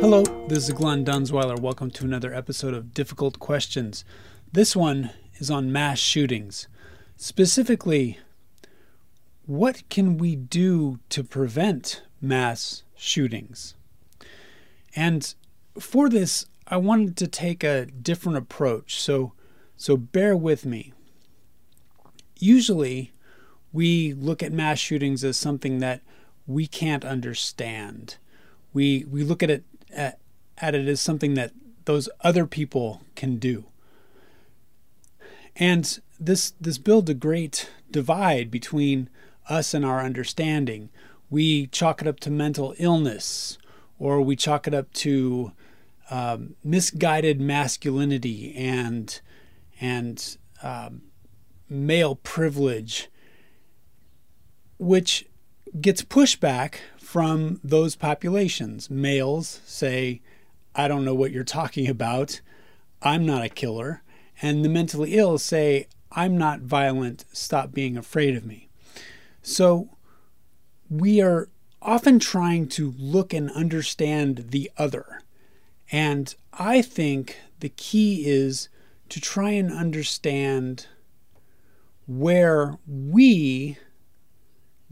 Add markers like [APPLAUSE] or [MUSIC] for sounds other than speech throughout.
Hello, this is Glenn Dunsweiler. Welcome to another episode of Difficult Questions. This one is on mass shootings. Specifically, what can we do to prevent mass shootings? And for this, I wanted to take a different approach. So, so bear with me. Usually, we look at mass shootings as something that we can't understand. We we look at it at, at it as something that those other people can do. And this this builds a great divide between us and our understanding. We chalk it up to mental illness, or we chalk it up to um, misguided masculinity and and um, male privilege, which gets pushback from those populations. Males say, I don't know what you're talking about. I'm not a killer. And the mentally ill say, I'm not violent. Stop being afraid of me. So we are often trying to look and understand the other. And I think the key is to try and understand where we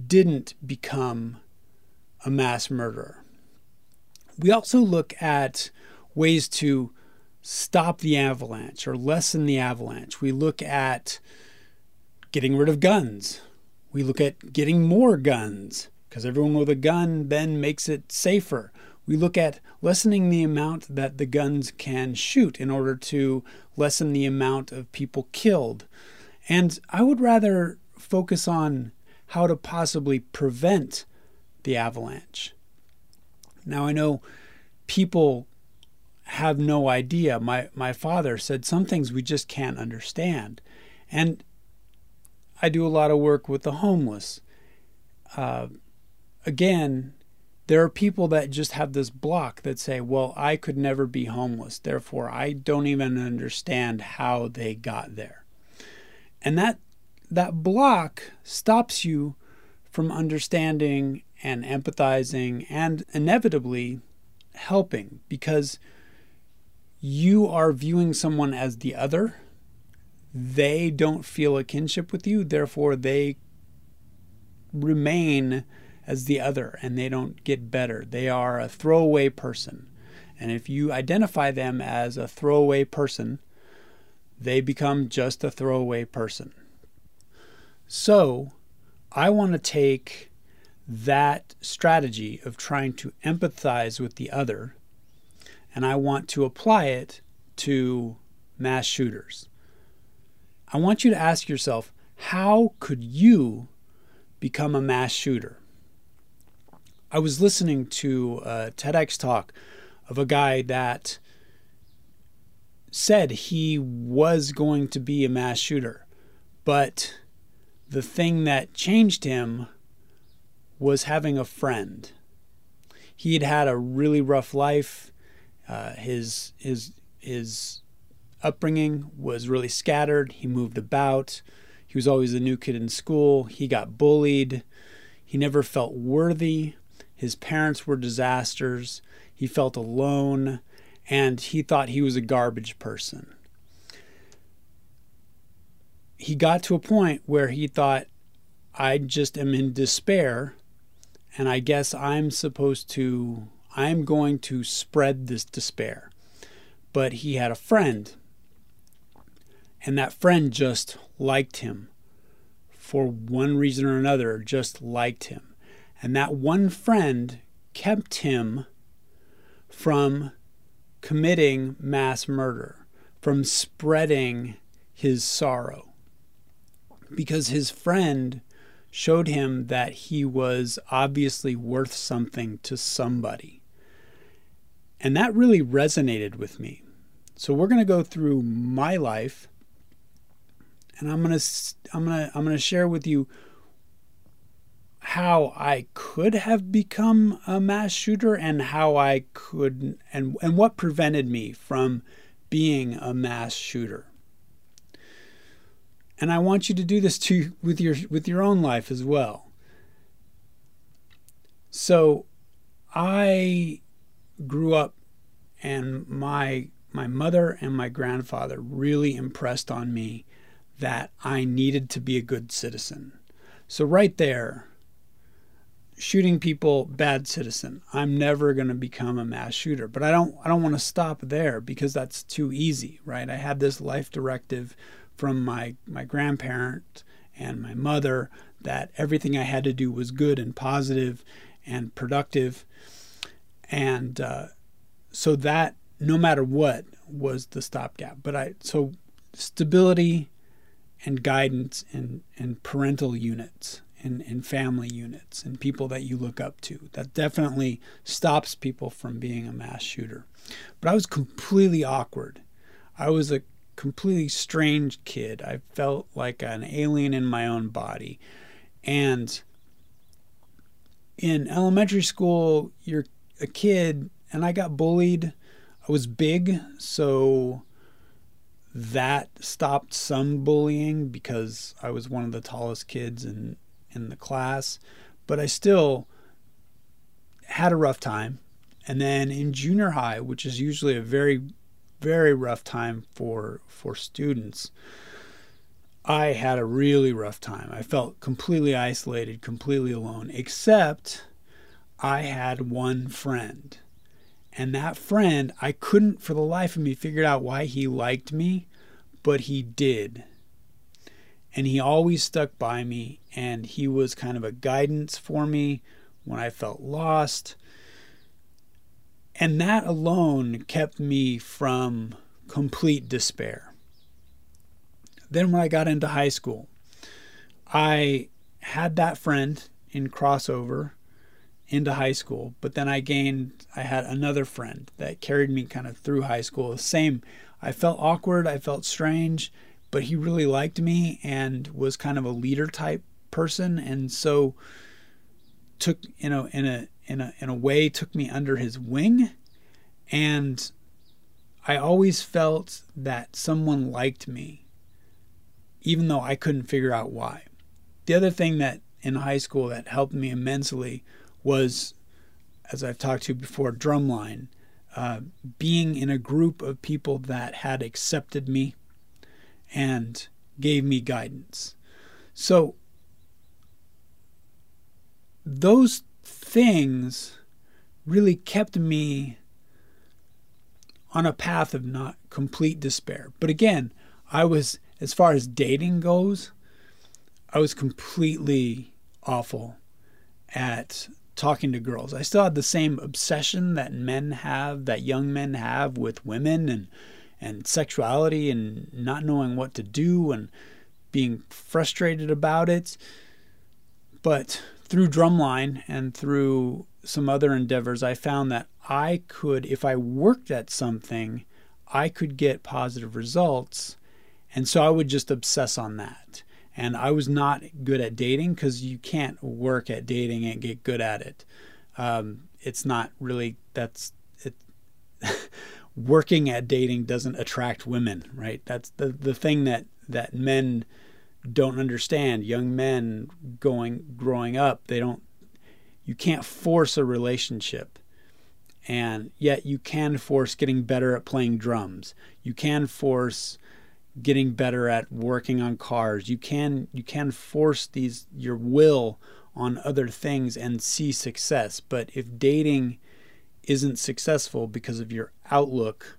didn't become a mass murderer. We also look at ways to stop the avalanche or lessen the avalanche. We look at getting rid of guns. We look at getting more guns because everyone with a gun then makes it safer. We look at lessening the amount that the guns can shoot in order to lessen the amount of people killed. And I would rather focus on how to possibly prevent the avalanche. Now, I know people have no idea. My, my father said some things we just can't understand. And I do a lot of work with the homeless. Uh, again, there are people that just have this block that say, well, I could never be homeless. Therefore, I don't even understand how they got there. And that that block stops you from understanding and empathizing and inevitably helping because you are viewing someone as the other. They don't feel a kinship with you, therefore, they remain as the other and they don't get better. They are a throwaway person. And if you identify them as a throwaway person, they become just a throwaway person. So, I want to take that strategy of trying to empathize with the other and I want to apply it to mass shooters. I want you to ask yourself how could you become a mass shooter? I was listening to a TEDx talk of a guy that said he was going to be a mass shooter, but the thing that changed him was having a friend. He had had a really rough life. Uh, his his his upbringing was really scattered. He moved about. He was always the new kid in school. He got bullied. He never felt worthy. His parents were disasters. He felt alone, and he thought he was a garbage person he got to a point where he thought, I just am in despair, and I guess I'm supposed to, I'm going to spread this despair. But he had a friend, and that friend just liked him for one reason or another, just liked him. And that one friend kept him from committing mass murder, from spreading his sorrow because his friend showed him that he was obviously worth something to somebody. And that really resonated with me. So we're going to go through my life and I'm going to I'm going to I'm going to share with you how I could have become a mass shooter and how I could and and what prevented me from being a mass shooter. And I want you to do this to with your with your own life as well. So I grew up and my my mother and my grandfather really impressed on me that I needed to be a good citizen. So right there, shooting people bad citizen i'm never going to become a mass shooter but i don't i don't want to stop there because that's too easy right i had this life directive from my my grandparent and my mother that everything i had to do was good and positive and productive and uh, so that no matter what was the stopgap but i so stability and guidance and and parental units and, and family units and people that you look up to. That definitely stops people from being a mass shooter. But I was completely awkward. I was a completely strange kid. I felt like an alien in my own body. And in elementary school, you're a kid, and I got bullied. I was big, so that stopped some bullying because I was one of the tallest kids in in the class, but I still had a rough time. And then in junior high, which is usually a very, very rough time for for students, I had a really rough time. I felt completely isolated, completely alone, except I had one friend. And that friend, I couldn't for the life of me figure out why he liked me, but he did and he always stuck by me and he was kind of a guidance for me when I felt lost. And that alone kept me from complete despair. Then, when I got into high school, I had that friend in crossover into high school, but then I gained, I had another friend that carried me kind of through high school. Same, I felt awkward, I felt strange, but he really liked me and was kind of a leader type person and so took you know in a in a in a way took me under his wing and I always felt that someone liked me even though I couldn't figure out why. The other thing that in high school that helped me immensely was as I've talked to before drumline uh, being in a group of people that had accepted me and gave me guidance. So, those things really kept me on a path of not complete despair. But again, I was, as far as dating goes, I was completely awful at talking to girls. I still had the same obsession that men have, that young men have with women and and sexuality and not knowing what to do and being frustrated about it. But through Drumline and through some other endeavors, I found that I could, if I worked at something, I could get positive results. And so I would just obsess on that. And I was not good at dating because you can't work at dating and get good at it. Um, it's not really, that's, it. [LAUGHS] working at dating doesn't attract women, right? That's the the thing that that men don't understand. Young men going growing up, they don't you can't force a relationship. And yet you can force getting better at playing drums. You can force getting better at working on cars. You can you can force these your will on other things and see success. But if dating isn't successful because of your outlook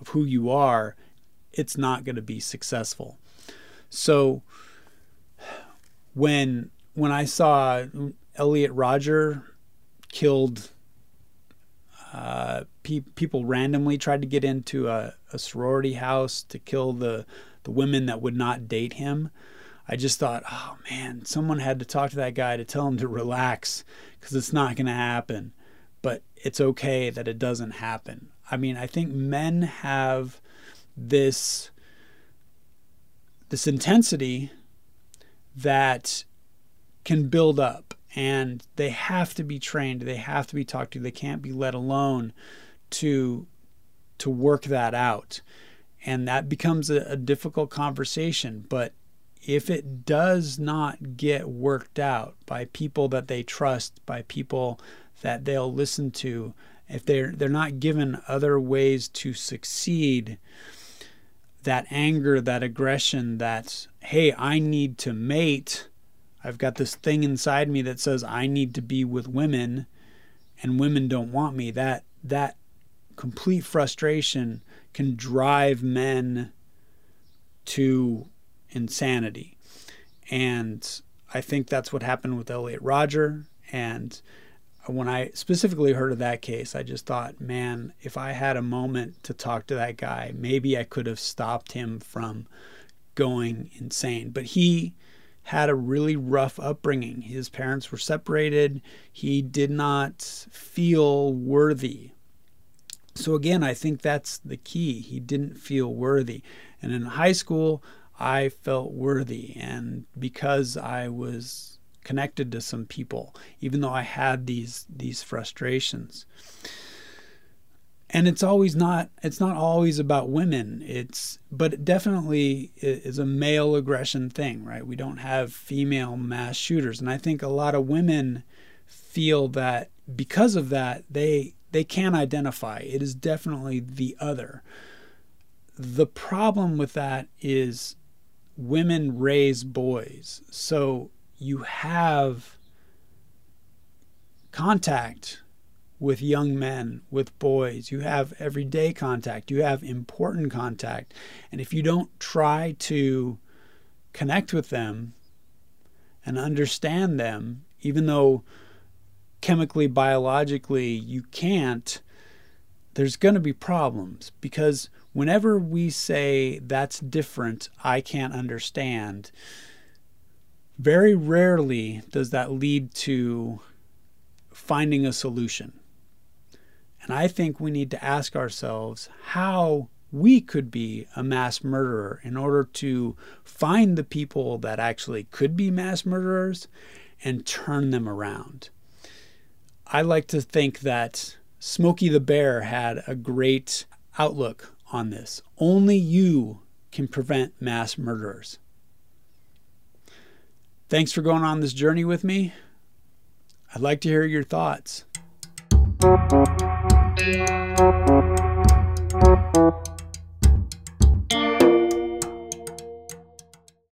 of who you are, it's not going to be successful. So when when I saw Elliot Rodger killed uh, pe- people randomly tried to get into a, a, sorority house to kill the the women that would not date him. I just thought, oh man, someone had to talk to that guy to tell him to relax because it's not going to happen but it's okay that it doesn't happen. I mean, I think men have this this intensity that can build up and they have to be trained, they have to be talked to, they can't be let alone to to work that out. And that becomes a, a difficult conversation, but if it does not get worked out by people that they trust, by people that they'll listen to, if they're they're not given other ways to succeed, that anger, that aggression, that hey, I need to mate. I've got this thing inside me that says I need to be with women and women don't want me. That that complete frustration can drive men to insanity. And I think that's what happened with Elliot Rodger. And when I specifically heard of that case, I just thought, man, if I had a moment to talk to that guy, maybe I could have stopped him from going insane. But he had a really rough upbringing. His parents were separated. He did not feel worthy. So, again, I think that's the key. He didn't feel worthy. And in high school, I felt worthy. And because I was connected to some people, even though I had these these frustrations. And it's always not it's not always about women. It's but it definitely is a male aggression thing, right? We don't have female mass shooters. And I think a lot of women feel that because of that they they can identify. It is definitely the other. The problem with that is women raise boys. So you have contact with young men, with boys. You have everyday contact. You have important contact. And if you don't try to connect with them and understand them, even though chemically, biologically you can't, there's going to be problems because whenever we say that's different, I can't understand, very rarely does that lead to finding a solution. And I think we need to ask ourselves how we could be a mass murderer in order to find the people that actually could be mass murderers and turn them around. I like to think that Smokey the Bear had a great outlook on this. Only you can prevent mass murderers. Thanks for going on this journey with me. I'd like to hear your thoughts. Yeah.